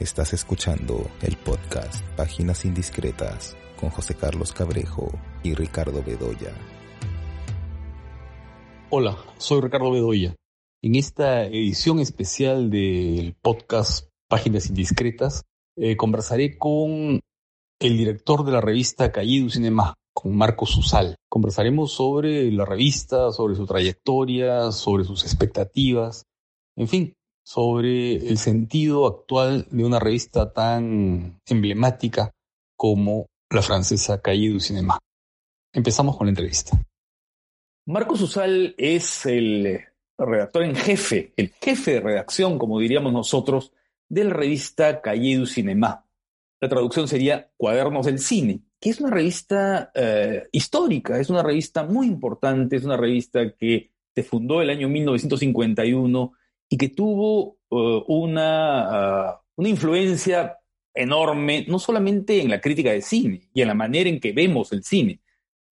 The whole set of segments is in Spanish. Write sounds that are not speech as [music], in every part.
Estás escuchando el podcast Páginas Indiscretas con José Carlos Cabrejo y Ricardo Bedoya. Hola, soy Ricardo Bedoya. En esta edición especial del podcast Páginas Indiscretas, eh, conversaré con el director de la revista Callido Cinema, con Marco Susal. Conversaremos sobre la revista, sobre su trayectoria, sobre sus expectativas, en fin, sobre el sentido actual de una revista tan emblemática como la francesa Cahiers du Cinéma. Empezamos con la entrevista. Marco Susal es el redactor en jefe, el jefe de redacción, como diríamos nosotros, de la revista Cahiers du Cinéma. La traducción sería Cuadernos del Cine, que es una revista eh, histórica, es una revista muy importante, es una revista que se fundó el año 1951 y que tuvo uh, una, uh, una influencia enorme, no solamente en la crítica de cine y en la manera en que vemos el cine,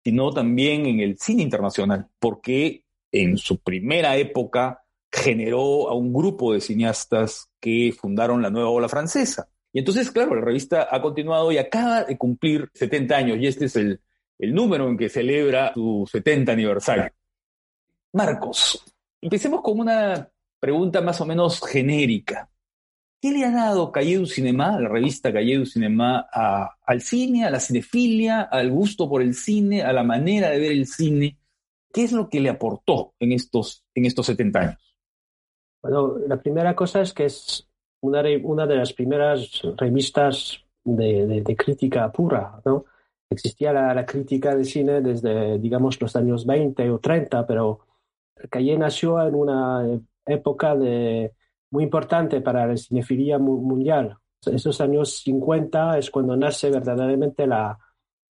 sino también en el cine internacional, porque en su primera época generó a un grupo de cineastas que fundaron la nueva ola francesa. Y entonces, claro, la revista ha continuado y acaba de cumplir 70 años, y este es el, el número en que celebra su 70 aniversario. Marcos, empecemos con una pregunta más o menos genérica. ¿Qué le ha dado Cahiers du Cinema, la revista Cahiers du Cinema, al cine, a la cinefilia, al gusto por el cine, a la manera de ver el cine? ¿Qué es lo que le aportó en estos, en estos 70 años? Bueno, la primera cosa es que es una, una de las primeras revistas de, de, crítica pura, ¿no? Existía la, la, crítica de cine desde, digamos, los años 20 o 30, pero Cahiers nació en una época de, muy importante para la cinefilia mundial. Esos años 50 es cuando nace verdaderamente la,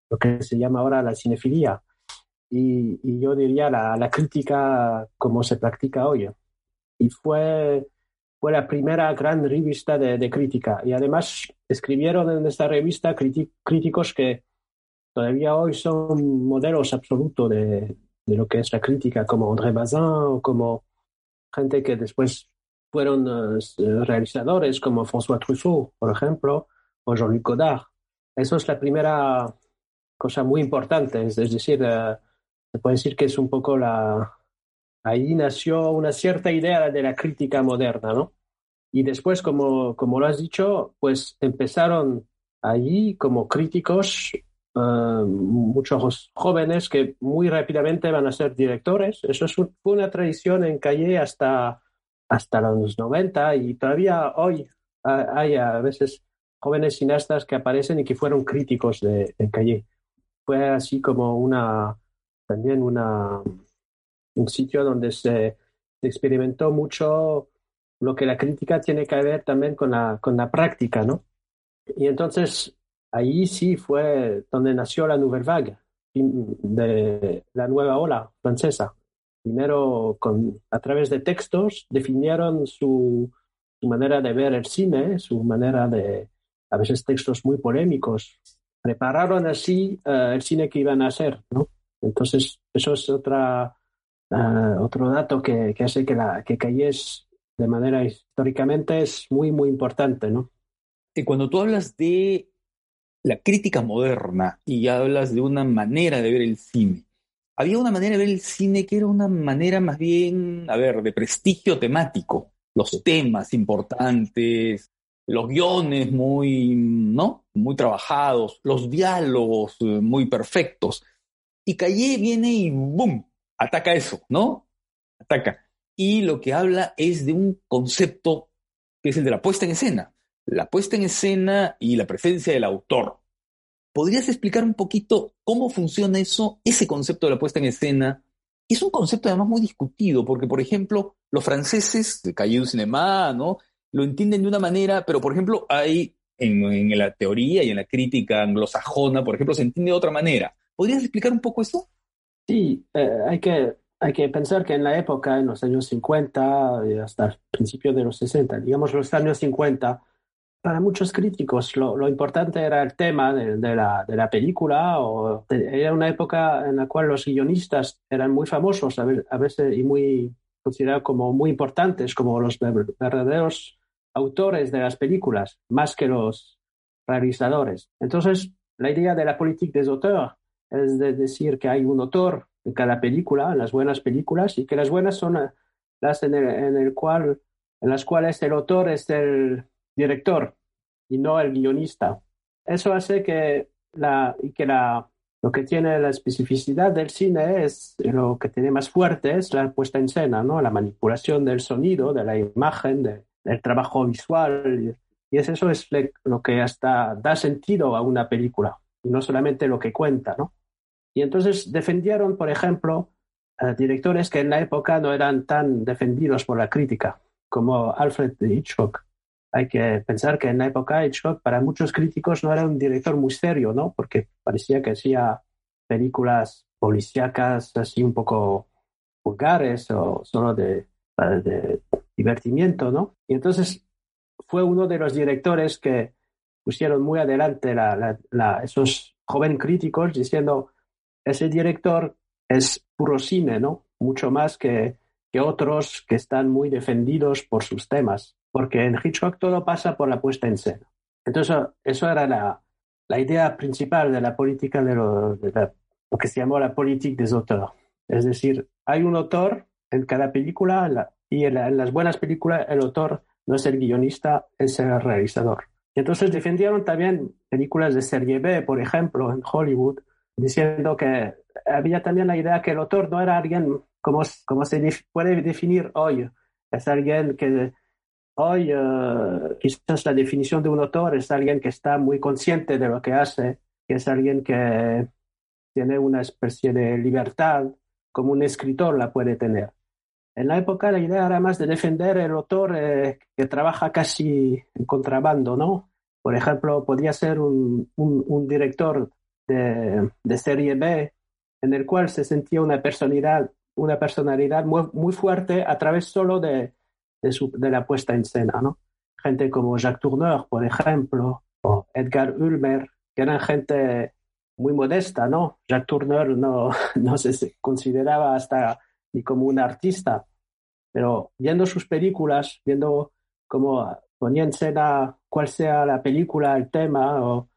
lo que se llama ahora la cinefilia. Y, y yo diría la, la, crítica como se practica hoy. Y fue, fue la primera gran revista de, de crítica. Y además escribieron en esta revista críticos que todavía hoy son modelos absolutos de, de, lo que es la crítica, como André Bazin o como gente que después fueron uh, realizadores como François Truffaut, por ejemplo, o Jean-Luc Godard. Eso es la primera cosa muy importante, es, decir, uh, se puede decir que es un poco la... Ahí nació una cierta idea de la crítica moderna, ¿no? Y después, como, como lo has dicho, pues empezaron allí como críticos uh, muchos jóvenes que muy rápidamente van a ser directores. Eso es una tradición en Calle hasta, hasta los 90 y todavía hoy hay a veces jóvenes cineastas que aparecen y que fueron críticos de, Calle. Fue así como una, también una, un sitio donde se experimentó mucho lo que la crítica tiene que ver también con la, con la práctica, ¿no? Y entonces Ahí sí fue donde nació la Nouvelle Vague, de la nueva ola francesa. Primero, a través de textos, definieron su, manera de ver el cine, su manera de, a veces textos muy polémicos. Prepararon así uh, el cine que iban a hacer, ¿no? Entonces, eso es otra, uh, otro dato que, que, hace que, la, que Calles, de manera históricamente, es muy, muy importante, ¿no? Y cuando tú hablas de la crítica moderna y hablas de una manera de ver el cine. Había una manera de ver el cine que era una manera más bien, a ver, de prestigio temático. Los temas importantes, los guiones muy, ¿no? Muy trabajados, los diálogos eh, muy perfectos. Y Calle viene y ¡boom! Ataca eso, ¿no? Ataca. Y lo que habla es de un concepto que es el de la puesta en escena la puesta en escena y la presencia del autor. ¿Podrías explicar un poquito cómo funciona eso, ese concepto de la puesta en escena? Es un concepto además muy discutido, porque, por ejemplo, los franceses de Cahiers du Cinema. Lo entienden de una manera, pero, por ejemplo, hay en, la teoría y en la crítica anglosajona, por ejemplo, se entiende de otra manera. ¿Podrías explicar un poco eso? Sí, eh, hay, que, hay que pensar que en la época, en los años 50 y hasta principios de los 60, digamos los años 50, para muchos críticos lo, lo, importante era el tema de, de, la, de, la, película o era una época en la cual los guionistas eran muy famosos a, veces y muy considerados como muy importantes como los verdaderos autores de las películas más que los realizadores. Entonces, la idea de la política des auteurs es de decir que hay un autor en cada película, en las buenas películas, y que las buenas son las en, el, cual, en las cuales el autor es el director y no el guionista. Eso hace que, la, que la, lo que tiene la especificidad del cine es lo que tiene más fuerte es la puesta en escena, ¿no? la manipulación del sonido, de la imagen, del trabajo visual. Y es eso es lo que hasta da sentido a una película y no solamente lo que cuenta. ¿no? Y entonces defendieron, por ejemplo, directores que en la época no eran tan defendidos por la crítica, como Alfred Hitchcock. Hay que pensar que en la época Hitchcock para muchos críticos no era un director muy serio, ¿no? Porque parecía que hacía películas policíacas así un poco vulgares o solo de, divertimiento, ¿no? Y entonces fue uno de los directores que pusieron muy adelante la, la, esos jóvenes críticos diciendo ese director es puro cine, ¿no? Mucho más que otros que están muy defendidos por sus temas, porque en Hitchcock todo pasa por la puesta en escena. Entonces, eso era la, la idea principal de la política de lo, lo que se llamó la política des auteurs. Es decir, hay un autor en cada película y en, en, las buenas películas el autor no es el guionista, es el realizador. Y entonces defendieron también películas de serie B, por ejemplo, en Hollywood, diciendo que había también la idea que el autor no era alguien como, como se puede definir hoy, es alguien que hoy uh, quizás la definición de un autor es alguien que está muy consciente de lo que hace, que es alguien que tiene una especie de libertad como un escritor la puede tener. En la época la idea era más de defender el autor eh, que trabaja casi en contrabando, ¿no? Por ejemplo, podría ser un, director de, serie B, en el cual se sentía una personalidad, muy fuerte a través solo de, de, la puesta en escena, ¿no? Gente como Jacques Tourneur, por ejemplo, o Edgar Ulmer, que eran gente muy modesta, ¿no? Jacques Tourneur no, [laughs] no se consideraba hasta ni como un artista, pero viendo sus películas, viendo cómo ponía en escena cuál sea la película, el tema, o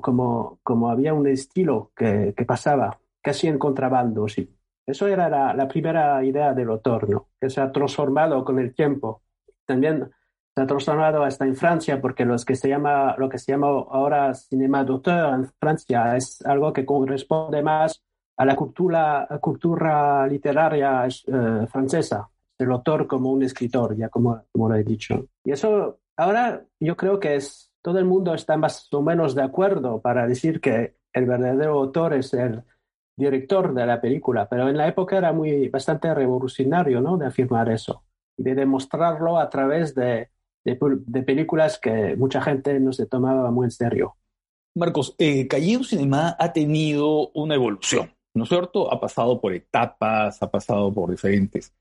como, como había un estilo que, que pasaba casi en contrabando, sí. Eso era la, primera idea del autor, ¿no? Que se ha transformado con el tiempo. También se ha transformado hasta en Francia, porque los que se llama, lo que se llama ahora cinema d'auteur en Francia es algo que corresponde más a la cultura, cultura literaria eh, francesa, el autor como un escritor, ya como, como lo he dicho. Y eso ahora yo creo que es todo el mundo está más o menos de acuerdo para decir que el verdadero autor es el director de la película, pero en la época era muy bastante revolucionario, ¿no? De afirmar eso de demostrarlo a través de, de, películas que mucha gente no se tomaba muy en serio. Marcos, eh, Cinema ha tenido una evolución, ¿no es cierto? Ha pasado por etapas, ha pasado por diferentes.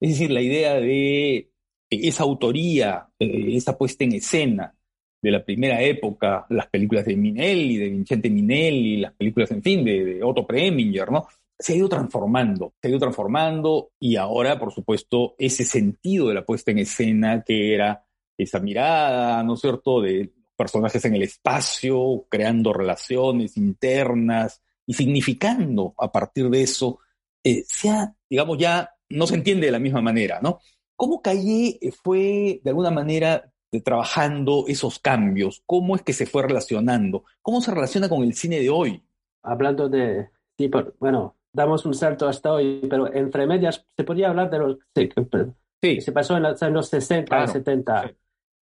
Es decir, la idea de esa autoría, eh, esa puesta en escena, de la primera época, las películas de Minelli, de Vincente Minelli, las películas, en fin, de, Otto Preminger, ¿no? Se ha ido transformando, se ha ido transformando y ahora, por supuesto, ese sentido de la puesta en escena que era esa mirada, ¿no es cierto?, de personajes en el espacio, creando relaciones internas y significando a partir de eso, eh, sea, digamos, ya no se entiende de la misma manera, ¿no? ¿Cómo Calle fue, de alguna manera, trabajando esos cambios? ¿Cómo es que se fue relacionando? ¿Cómo se relaciona con el cine de hoy? Hablando de, sí, bueno, damos un salto hasta hoy, pero entre medias se podía hablar de los sí, se pasó en los años 60 y 70,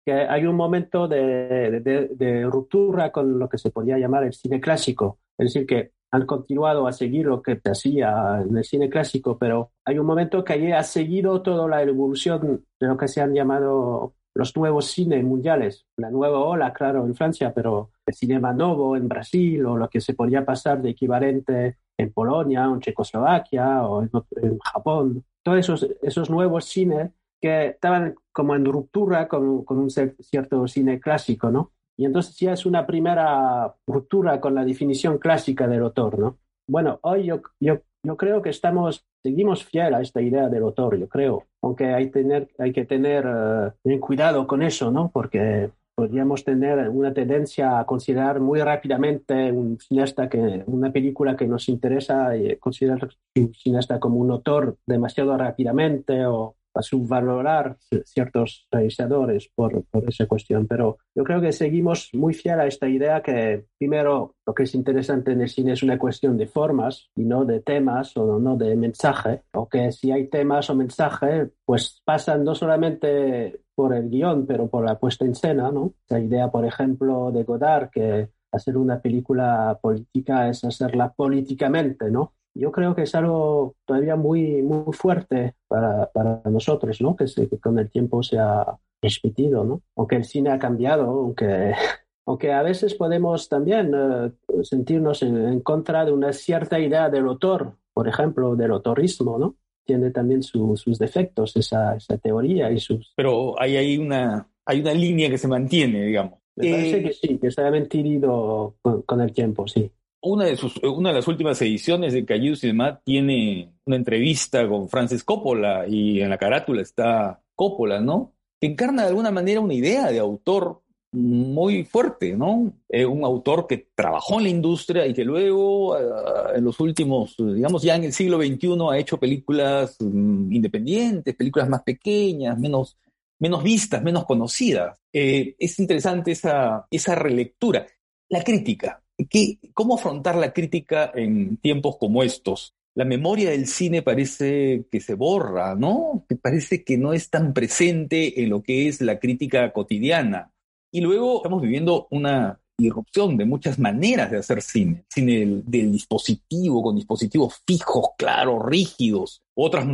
que hay un momento de, de, ruptura con lo que se podía llamar el cine clásico, es decir, que han continuado a seguir lo que se hacía en el cine clásico, pero hay un momento que allí ha seguido toda la evolución de lo que se han llamado los nuevos cines mundiales, la nueva ola, claro, en Francia, pero el cinema nuevo en Brasil o lo que se podía pasar de equivalente en Polonia, en Checoslovaquia o en, Japón, todos esos, esos nuevos cines que estaban como en ruptura con, con, un cierto cine clásico, ¿no? Y entonces ya es una primera ruptura con la definición clásica del autor, ¿no? Bueno, hoy yo, yo yo creo que estamos, seguimos fiel a esta idea del autor, yo creo, aunque hay, tener, hay que tener uh, cuidado con eso, ¿no? Porque podríamos tener una tendencia a considerar muy rápidamente un cineasta que una película que nos interesa y considerar un cineasta como un autor demasiado rápidamente o a subvalorar ciertos realizadores por, por, esa cuestión, pero yo creo que seguimos muy fiel a esta idea que primero lo que es interesante en el cine es una cuestión de formas y no de temas o no de mensaje, o que si hay temas o mensaje, pues pasan no solamente por el guion, pero por la puesta en escena, ¿no? Esa idea, por ejemplo, de Godard, que hacer una película política es hacerla políticamente, ¿no? Yo creo que es algo todavía muy, muy fuerte para, para nosotros, ¿no? Que, que, con el tiempo se ha repetido, ¿no? Aunque el cine ha cambiado, aunque, [laughs] aunque a veces podemos también uh, sentirnos en, en, contra de una cierta idea del autor, por ejemplo, del autorismo, ¿no? Tiene también su, sus defectos, esa, esa, teoría y sus... Pero hay ahí una, hay una línea que se mantiene, digamos. Me parece que sí, que se ha mantenido con, con el tiempo, sí una de, sus, una de las últimas ediciones de Callido Cinema tiene una entrevista con Francis Coppola y en la carátula está Coppola, ¿no? Que encarna de alguna manera una idea de autor muy fuerte, ¿no? Eh, un autor que trabajó en la industria y que luego, uh, en los últimos, digamos, ya en el siglo XXI ha hecho películas um, independientes, películas más pequeñas, menos, menos vistas, menos conocidas. Eh, es interesante esa, esa relectura. La crítica, ¿Qué, ¿Cómo afrontar la crítica en tiempos como estos? La memoria del cine parece que se borra, ¿no? Parece que no es tan presente en lo que es la crítica cotidiana. Y luego estamos viviendo una irrupción de muchas maneras de hacer cine. Cine del, del dispositivo, con dispositivos fijos, claros, rígidos, otras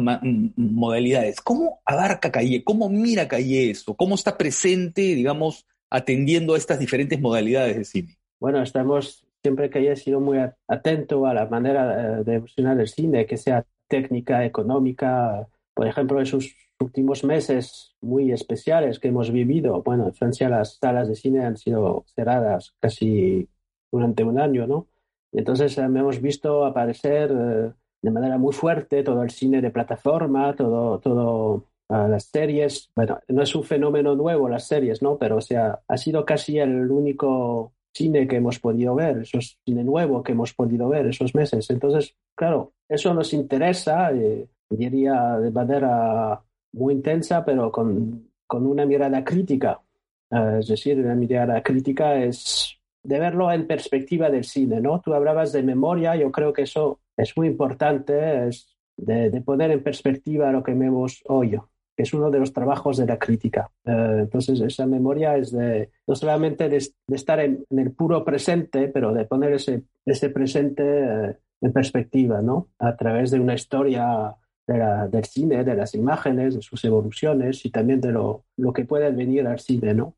modalidades. ¿Cómo abarca Calle? ¿Cómo mira Calle eso? ¿Cómo está presente, digamos, atendiendo a estas diferentes modalidades de cine? Bueno, estamos siempre que haya sido muy atento a la manera eh, de evolucionar el cine, que sea técnica, económica. Por ejemplo, esos últimos meses muy especiales que hemos vivido, bueno, en Francia las salas de cine han sido cerradas casi durante un año, ¿no? Entonces eh, hemos visto aparecer eh, de manera muy fuerte todo el cine de plataforma, todo, todo las series. Bueno, no es un fenómeno nuevo las series, ¿no? Pero o sea, ha sido casi el único cine que hemos podido ver, esos cine nuevo que hemos podido ver esos meses. Entonces, claro, eso nos interesa, eh, diría de manera muy intensa, pero con, con una mirada crítica. Uh, es decir, una mirada crítica es de verlo en perspectiva del cine, ¿no? Tú hablabas de memoria, yo creo que eso es muy importante, es de, de poner en perspectiva lo que vemos hoy es uno de los trabajos de la crítica. Eh, entonces, esa memoria es de no solamente de, estar en, el puro presente, pero de poner ese, ese presente eh, en perspectiva, ¿no? A través de una historia del cine, de las imágenes, de sus evoluciones y también de lo, lo que puede venir al cine, ¿no?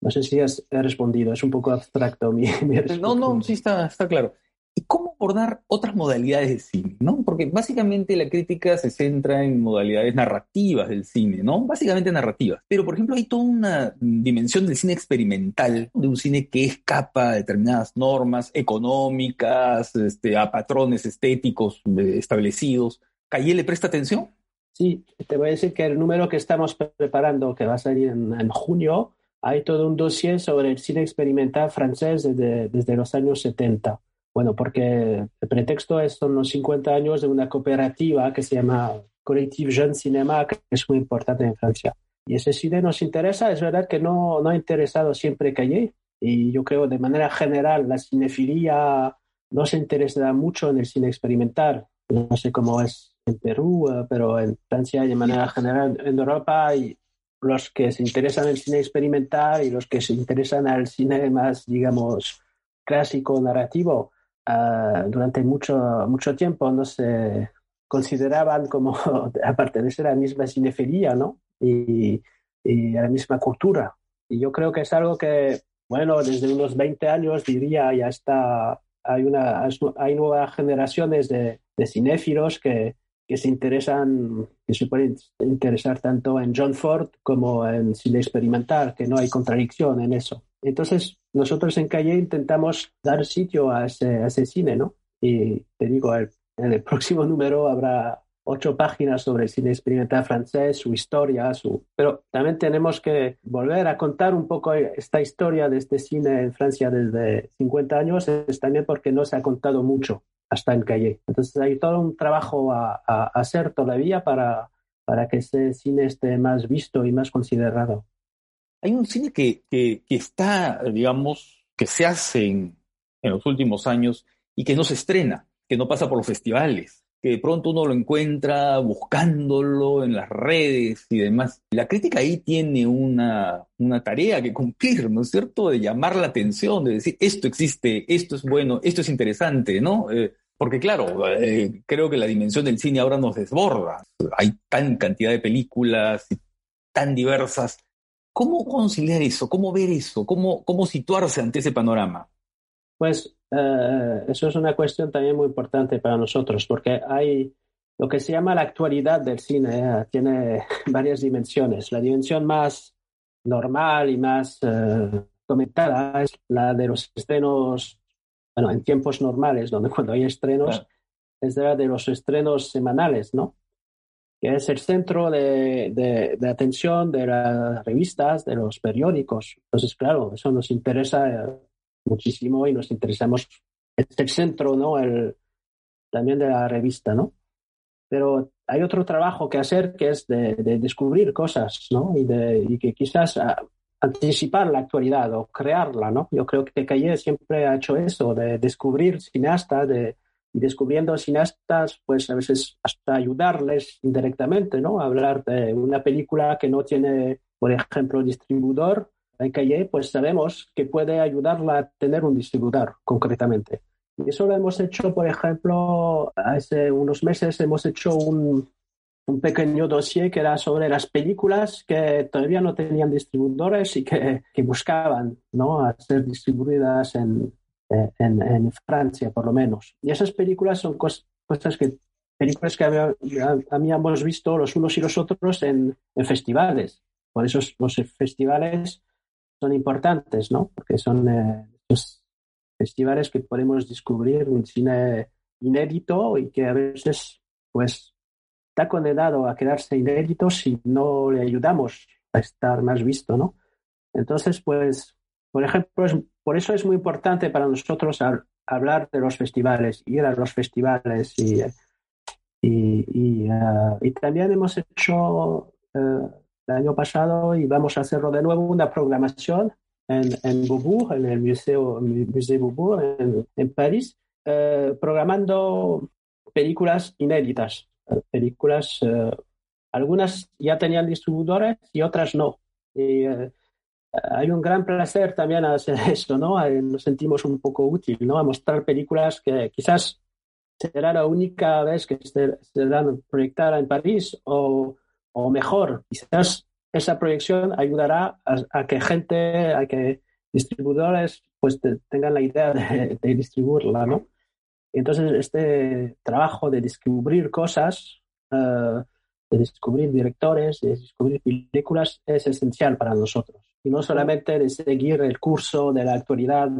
No sé si has respondido, es un poco abstracto mi, [laughs] mi No, no, sí está, está claro. ¿Y cómo abordar otras modalidades de cine? ¿no? Porque básicamente la crítica se centra en modalidades narrativas del cine, ¿no? Básicamente narrativas. Pero, por ejemplo, hay toda una dimensión del cine experimental, de un cine que escapa a determinadas normas económicas, este, a patrones estéticos eh, establecidos. ¿Calle le presta atención? Sí, te voy a decir que el número que estamos preparando, que va a salir en, en junio, hay todo un dossier sobre el cine experimental francés desde, desde los años 70 bueno, porque el pretexto es, son los 50 años de una cooperativa que se llama Collectif Jeune Cinema, que es muy importante en Francia. Y ese cine nos interesa, es verdad que no, no ha interesado siempre Calle, y yo creo de manera general la cinefilia no se interesa mucho en el cine experimental. No sé cómo es en Perú, eh, pero en Francia y de manera general en Europa hay los que se interesan en el cine experimental y los que se interesan al cine más, digamos, clásico narrativo uh, durante mucho, mucho tiempo no se consideraban como [laughs] a pertenecer a la misma cinefería, ¿no? Y, y, a la misma cultura. Y yo creo que es algo que, bueno, desde unos 20 años diría ya está, hay, una, hay nuevas generaciones de, de cinéfilos que, que se interesan, que se pueden interesar tanto en John Ford como en cine experimental, que no hay contradicción en eso. Entonces, nosotros en Calle intentamos dar sitio a ese, cine, ¿no? Y te digo, en el próximo número habrá ocho páginas sobre el cine experimental francés, su historia, su... pero también tenemos que volver a contar un poco esta historia de este cine en Francia desde 50 años, es también porque no se ha contado mucho hasta en Calle. Entonces hay todo un trabajo a, hacer todavía para, para que ese cine esté más visto y más considerado. Hay un cine que, que, está, digamos, que se hace en, en los últimos años y que no se estrena, que no pasa por los festivales que de pronto uno lo encuentra buscándolo en las redes y demás. La crítica ahí tiene una, una tarea que cumplir, ¿no es cierto? De llamar la atención, de decir, esto existe, esto es bueno, esto es interesante, ¿no? Eh, porque claro, eh, creo que la dimensión del cine ahora nos desborda. Hay tan cantidad de películas tan diversas. ¿Cómo conciliar eso? ¿Cómo ver eso? ¿Cómo, cómo situarse ante ese panorama? Pues eh, eso es una cuestión también muy importante para nosotros, porque hay lo que se llama la actualidad del cine, eh, tiene [laughs] varias dimensiones. La dimensión más normal y más eh, comentada es la de los estrenos, bueno, en tiempos normales, donde cuando hay estrenos, es la de los estrenos semanales, ¿no? Que es el centro de, de atención de las revistas, de los periódicos. Entonces, claro, eso nos interesa muchísimo y nos interesamos. Es el centro, ¿no? El, también de la revista, ¿no? Pero hay otro trabajo que hacer que es de, descubrir cosas, ¿no? Y, de, y que quizás anticipar la actualidad o crearla, ¿no? Yo creo que Calle siempre ha hecho eso, de descubrir cineastas, de, y descubriendo cineastas, pues a veces hasta ayudarles indirectamente, ¿no? hablar de una película que no tiene, por ejemplo, distribuidor en Calle, pues sabemos que puede ayudarla a tener un distribuidor concretamente. Y eso lo hemos hecho, por ejemplo, hace unos meses hemos hecho un, un pequeño dossier que era sobre las películas que todavía no tenían distribuidores y que, que buscaban ¿no? a ser distribuidas en, en, en, Francia, por lo menos. Y esas películas son cosas que películas que habíamos visto los unos y los otros en, en festivales. Por eso los festivales son importantes, ¿no? Porque son eh, festivales que podemos descubrir un cine inédito y que a veces, pues, está condenado a quedarse inédito si no le ayudamos a estar más visto, ¿no? Entonces, pues, por ejemplo, por eso es muy importante para nosotros hablar de los festivales, ir a los festivales y, y, y, también hemos hecho eh, el año pasado y vamos a hacerlo de nuevo, una programación en, en Beaubourg, en el Museo, Musée Beaubourg, en, París, eh, programando películas inéditas, eh, películas, eh, algunas ya tenían distribuidores y otras no. Y hay un gran placer también hacer [laughs] esto, ¿no? Nos sentimos un poco útil, ¿no? A mostrar películas que quizás será la única vez que se, se dan proyectar en París o o mejor, quizás esa proyección ayudará a, que gente, a que distribuidores pues tengan la idea de, distribuirla, ¿no? entonces este trabajo de descubrir cosas, eh, de descubrir directores, de descubrir películas es esencial para nosotros. Y no solamente de seguir el curso de la actualidad.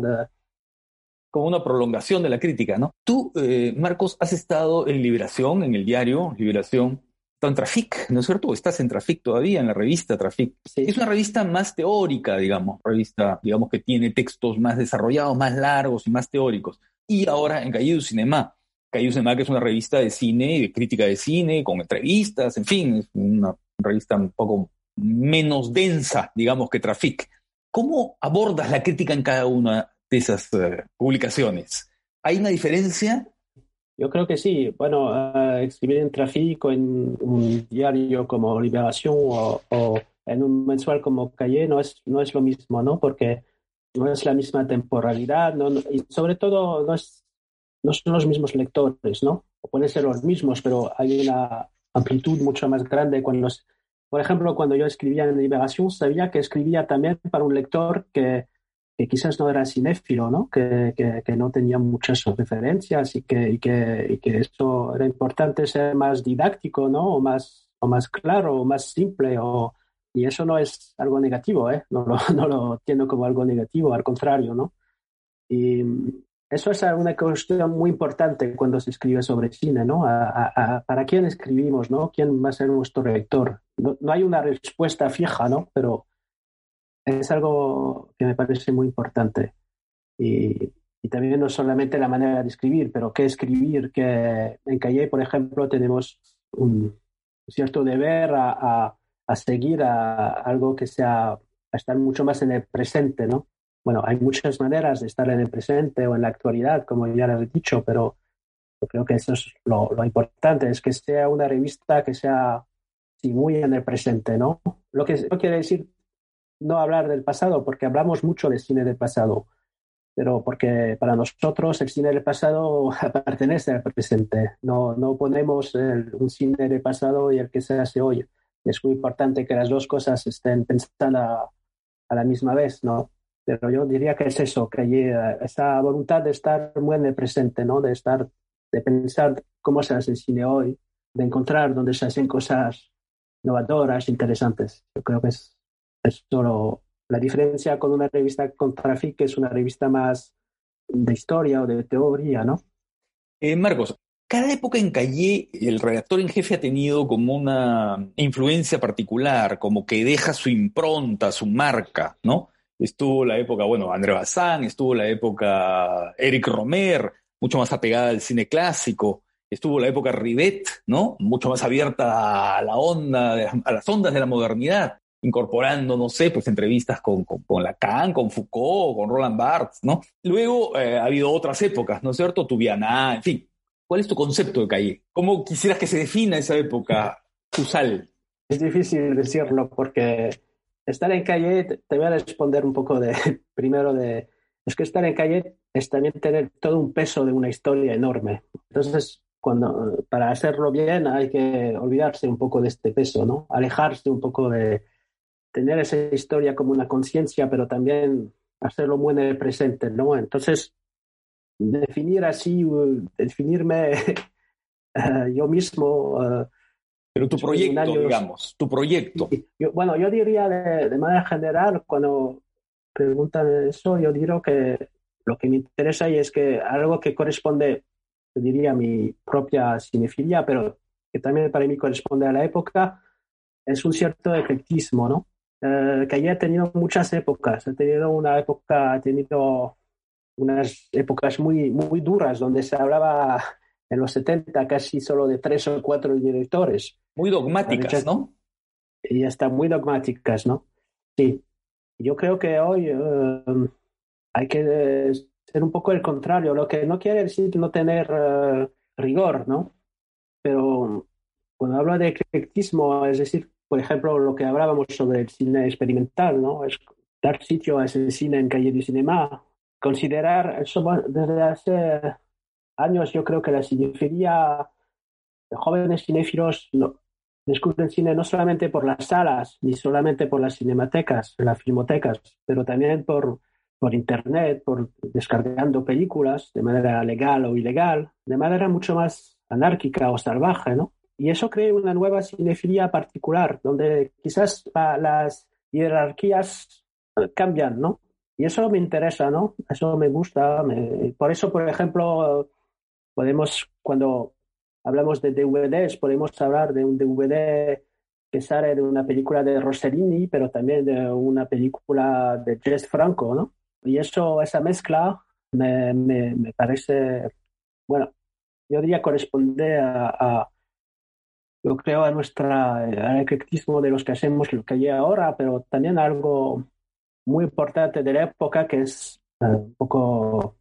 como una prolongación de la crítica, ¿no? Tú, eh, Marcos, has estado en Liberación, en el diario Liberación, en Trafic, ¿no es cierto? Estás en Trafic todavía, en la revista Trafic. Es una revista más teórica, digamos, revista, digamos, que tiene textos más desarrollados, más largos y más teóricos. Y ahora en Calle Cinema. Calle Cinema, que es una revista de cine, de crítica de cine, con entrevistas, en fin, es una revista un poco menos densa, digamos, que Trafic. ¿Cómo abordas la crítica en cada una de esas eh, publicaciones? ¿Hay una diferencia yo creo que sí. Bueno, escribir en tráfico en un diario como Liberación o, en un mensual como Calle no es, no es lo mismo, ¿no? Porque no es la misma temporalidad no, y sobre todo no, es, no son los mismos lectores, ¿no? Pueden ser los mismos, pero hay una amplitud mucho más grande. Cuando, por ejemplo, cuando yo escribía en Liberación, sabía que escribía también para un lector que que quizás no era cinéfilo, ¿no? Que, que, no tenía muchas referencias y que, y que, y que eso era importante ser más didáctico, ¿no? O más, o más claro, o más simple, o, y eso no es algo negativo, ¿eh? No lo, [laughs] no lo entiendo como algo negativo, al contrario, ¿no? Y eso es una cuestión muy importante cuando se escribe sobre cine, ¿no? ¿Para quién escribimos, no? ¿Quién va a ser nuestro director? No, hay una respuesta fija, ¿no? Pero es algo que me parece muy importante. Y, también no solamente la manera de escribir, pero qué escribir, que en Calle, por ejemplo, tenemos un cierto deber a, a seguir a algo que sea, a estar mucho más en el presente, ¿no? bueno, hay muchas maneras de estar en el presente o en la actualidad, como ya lo he dicho, pero yo creo que eso es lo, importante, es que sea una revista que sea muy en el presente, ¿no? Lo que no quiere decir no hablar del pasado, porque hablamos mucho de cine del pasado, pero porque para nosotros el cine del pasado [laughs] pertenece al presente, no, no ponemos un cine del pasado y el que se hace hoy. Es muy importante que las dos cosas estén pensando a la misma vez, ¿no? Pero yo diría que es eso, que hay eh, esa voluntad de estar muy en el presente, ¿no? De estar, de pensar cómo se hace el cine hoy, de encontrar donde se hacen cosas innovadoras, interesantes. Yo creo que es, es solo la diferencia con una revista con Traffic, es una revista más de historia o de teoría, ¿no? Eh, Marcos, cada época en Calle, el redactor en jefe ha tenido como una influencia particular, como que deja su impronta, su marca, ¿no? estuvo la época, bueno, André Bazán, estuvo la época Eric Romer, mucho más apegada al cine clásico, estuvo la época Rivet, ¿no? Mucho más abierta a la onda, a las ondas de la modernidad, incorporando, no sé, pues entrevistas con, con, Lacan, con Foucault, con Roland Barthes, ¿no? Luego eh, ha habido otras épocas, ¿no es cierto? Tubiana, en fin. ¿Cuál es tu concepto de calle? ¿Cómo quisieras que se defina esa época usal? Es difícil decirlo porque estar en calle, te voy a responder un poco de, [laughs] primero de, es que estar en calle es también tener todo un peso de una historia enorme. Entonces, cuando, para hacerlo bien hay que olvidarse un poco de este peso, ¿no? Alejarse un poco de tener esa historia como una conciencia, pero también hacerlo muy en el presente, ¿no? Entonces, definir así, definirme [laughs] eh, yo mismo, uh, pero tu proyecto, digamos, tu proyecto. bueno, yo diría de, manera general, cuando preguntan eso, yo digo que lo que me interesa y es que algo que corresponde, diría, a mi propia cinefilia, pero que también para mí corresponde a la época, es un cierto eclectismo, ¿no? Eh, que haya tenido muchas épocas. Ha tenido una época, ha tenido unas épocas muy, muy duras donde se hablaba en los 70 casi solo de tres o cuatro directores. Muy dogmáticas, ¿no? Y hasta muy dogmáticas, ¿no? Sí. Yo creo que hoy eh, hay que ser un poco el contrario, lo que no quiere decir no tener eh, rigor, ¿no? Pero cuando hablo de eclectismo, es decir, por ejemplo, lo que hablábamos sobre el cine experimental, ¿no? Es dar sitio a ese cine en calle de cinema, considerar, eso desde hace años yo creo que la cinefilia jóvenes cinéfilos no, descubren cine no solamente por las salas, ni solamente por las cinematecas, las filmotecas, pero también por, por internet, por descargando películas de manera legal o ilegal, de manera mucho más anárquica o salvaje, ¿no? Y eso crea una nueva cinefilia particular, donde quizás las jerarquías cambian, ¿no? Y eso me interesa, ¿no? Eso me gusta. Por eso, por ejemplo, podemos, cuando hablamos de DVDs, podemos hablar de un DVD que sale de una película de Rossellini, pero también de una película de Jess Franco, ¿no? Y eso, esa mezcla me, me, parece, bueno, yo diría corresponde a, a yo creo, a nuestra, al eclectismo de los que hacemos lo que hay ahora, pero también algo muy importante de la época que es eh, un poco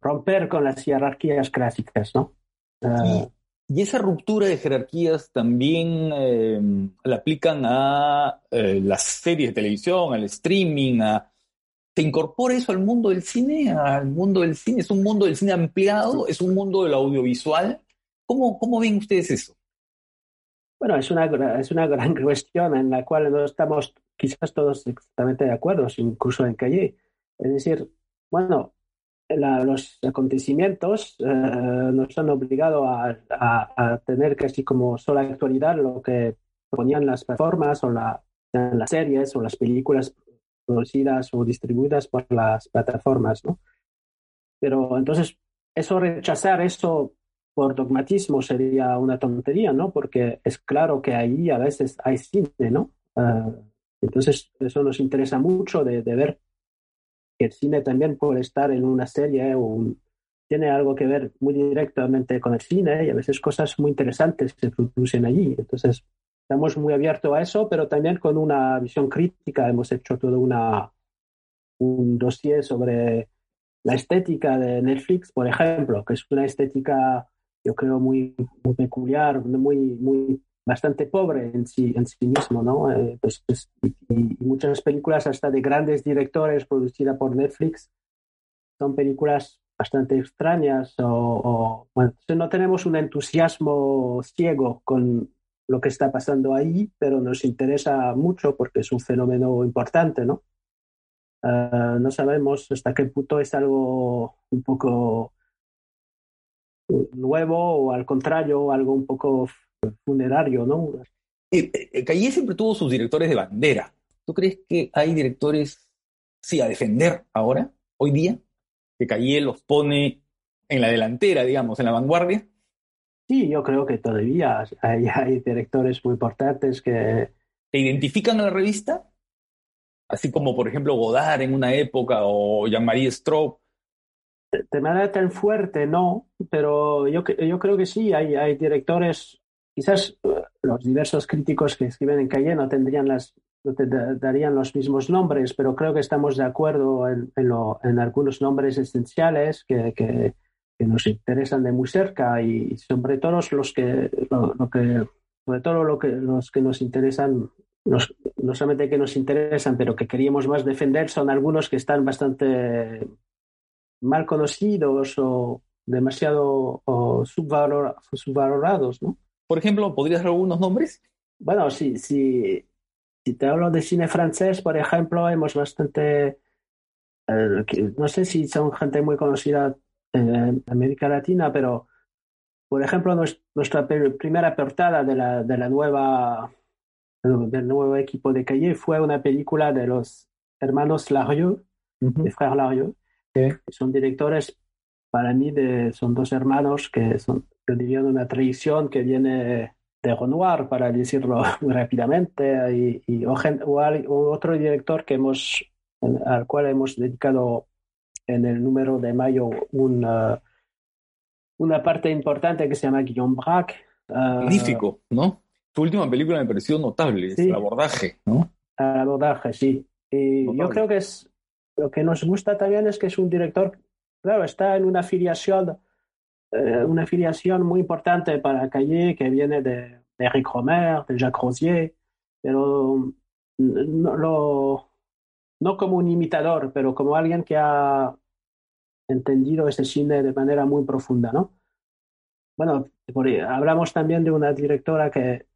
romper con las jerarquías clásicas, ¿no? Y, esa ruptura de jerarquías también eh, la aplican a eh, las series de televisión, al streaming, a... ¿Se incorpora eso al mundo del cine? ¿Al mundo del cine? ¿Es un mundo del cine ampliado? ¿Es un mundo del audiovisual? ¿Cómo, cómo ven ustedes eso? Bueno, es una, es una gran [laughs] cuestión en la cual no estamos quizás todos exactamente de acuerdo, incluso en Calle. Es decir, bueno, los acontecimientos eh, nos han obligado a, a, tener casi como sola actualidad lo que ponían las plataformas o la, las series o las películas producidas o distribuidas por las plataformas, ¿no? Pero entonces, eso rechazar eso por dogmatismo sería una tontería, ¿no? Porque es claro que ahí a veces hay cine, ¿no? Ah, entonces, eso nos interesa mucho de, ver que el cine también puede estar en una serie o tiene algo que ver muy directamente con el cine y a veces cosas muy interesantes se producen allí. Entonces, estamos muy abiertos a eso, pero también con una visión crítica. Hemos hecho todo una, un dossier sobre la estética de Netflix, por ejemplo, que es una estética, yo creo, muy, muy peculiar, muy, muy bastante pobre en sí, en sí mismo, ¿no? Eh, pues, pues, y, muchas películas hasta de grandes directores producidas por Netflix son películas bastante extrañas o, bueno, no tenemos un entusiasmo ciego con lo que está pasando ahí, pero nos interesa mucho porque es un fenómeno importante, ¿no? Ah, no sabemos hasta qué punto es algo un poco nuevo o al contrario, algo un poco funerario, ¿no? Eh, eh, Calle siempre tuvo sus directores de bandera. ¿Tú crees que hay directores, sí, a defender ahora, hoy día? Que Calle los pone en la delantera, digamos, en la vanguardia. Sí, yo creo que todavía hay, hay directores muy importantes que... ¿Te identifican a la revista? Así como, por ejemplo, Godard en una época o Jean-Marie Straub de manera tan fuerte, no, pero yo, yo creo que sí, hay, directores Quizás eh, los diversos críticos que escriben en Calle no tendrían las no te darían los mismos nombres, pero creo que estamos de acuerdo en, en, algunos nombres esenciales que, nos interesan de muy cerca y sobre todo los que, lo, sobre todo lo que, los que nos interesan, no solamente que nos interesan, pero que queríamos más defender, son algunos que están bastante mal conocidos o demasiado o subvalorados, ¿no? Por ejemplo, ¿podrías dar algunos nombres? Bueno, sí, sí. Si te hablo de cine francés, por ejemplo, hemos bastante. Eh, no sé si son gente muy conocida en América Latina, pero por ejemplo, nuestra primera portada de la, de la nueva del nuevo equipo de Calle fue una película de los hermanos Larieux, de Frères Larieux, que son directores, para mí, de, son dos hermanos que son yo diría una tradición que viene de Renoir, para decirlo [laughs] rápidamente, y, y o, otro director que hemos, al cual hemos dedicado en el número de mayo una, una parte importante que se llama Guillaume Braque. Ah, Magnífico, ¿no? Tu última película me pareció notable, el abordaje, ¿no? El abordaje, sí. Y yo creo que es lo que nos gusta también es que es un director, claro, está en una filiación eh, una filiación muy importante para Calle que viene de, de Eric Romer, de Jacques Rosier, pero no, lo, no como un imitador, pero como alguien que ha entendido ese cine de manera muy profunda, ¿no? Bueno, hablamos también de una directora que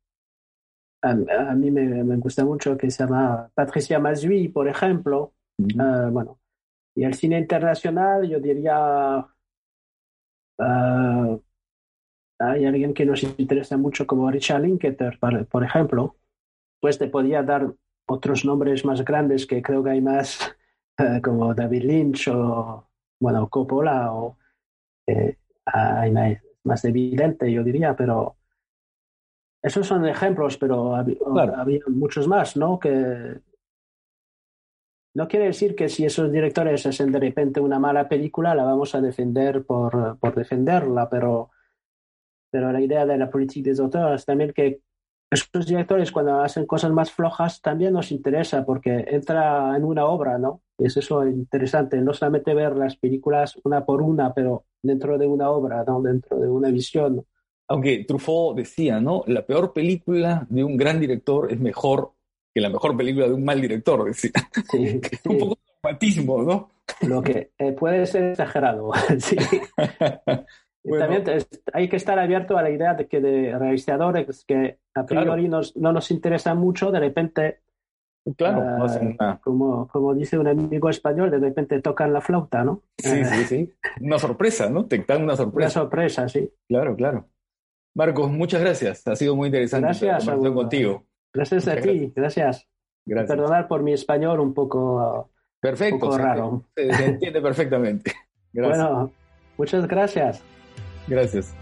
a, mí me, me, gusta mucho, que se llama Patricia Mazui, por ejemplo. Eh, bueno, y el cine internacional, yo diría Ah, hay alguien que nos interesa mucho como Richard Linklater, por ejemplo, pues te podía dar otros nombres más grandes que creo que hay más, [laughs] eh, como David Lynch o, bueno, Coppola, o eh, hay más, evidente, yo diría, pero esos son ejemplos, pero había muchos más, ¿no? Que no quiere decir que si esos directores hacen de repente una mala película, la vamos a defender por, por defenderla, pero, pero la idea de la política de autores también que esos directores cuando hacen cosas más flojas también nos interesa porque entra en una obra, ¿no? Es eso interesante, no solamente ver las películas una por una, pero dentro de una obra, ¿no? Dentro de una visión. Aunque Truffaut decía, ¿no? La peor película de un gran director es mejor que la mejor película de un mal director, decía. Sí, [laughs] un poco de traumatismo, ¿no? Lo que eh, puede ser exagerado, [laughs] sí. [laughs] También hay que estar abierto a la idea de que de realizadores que a priori no nos interesan mucho, de repente, claro, uh, como, como dice un amigo español, de repente tocan la flauta, ¿no? Sí, sí, sí. Una sorpresa, ¿no? Te dan una sorpresa. Una sorpresa, sí. Claro, claro. Marcos, muchas gracias. Ha sido muy interesante gracias, la contigo. Gracias a ti, gracias. gracias. Perdonar por mi español un poco, Perfecto, raro. Se, entiende perfectamente. [laughs] Bueno, muchas gracias. Gracias.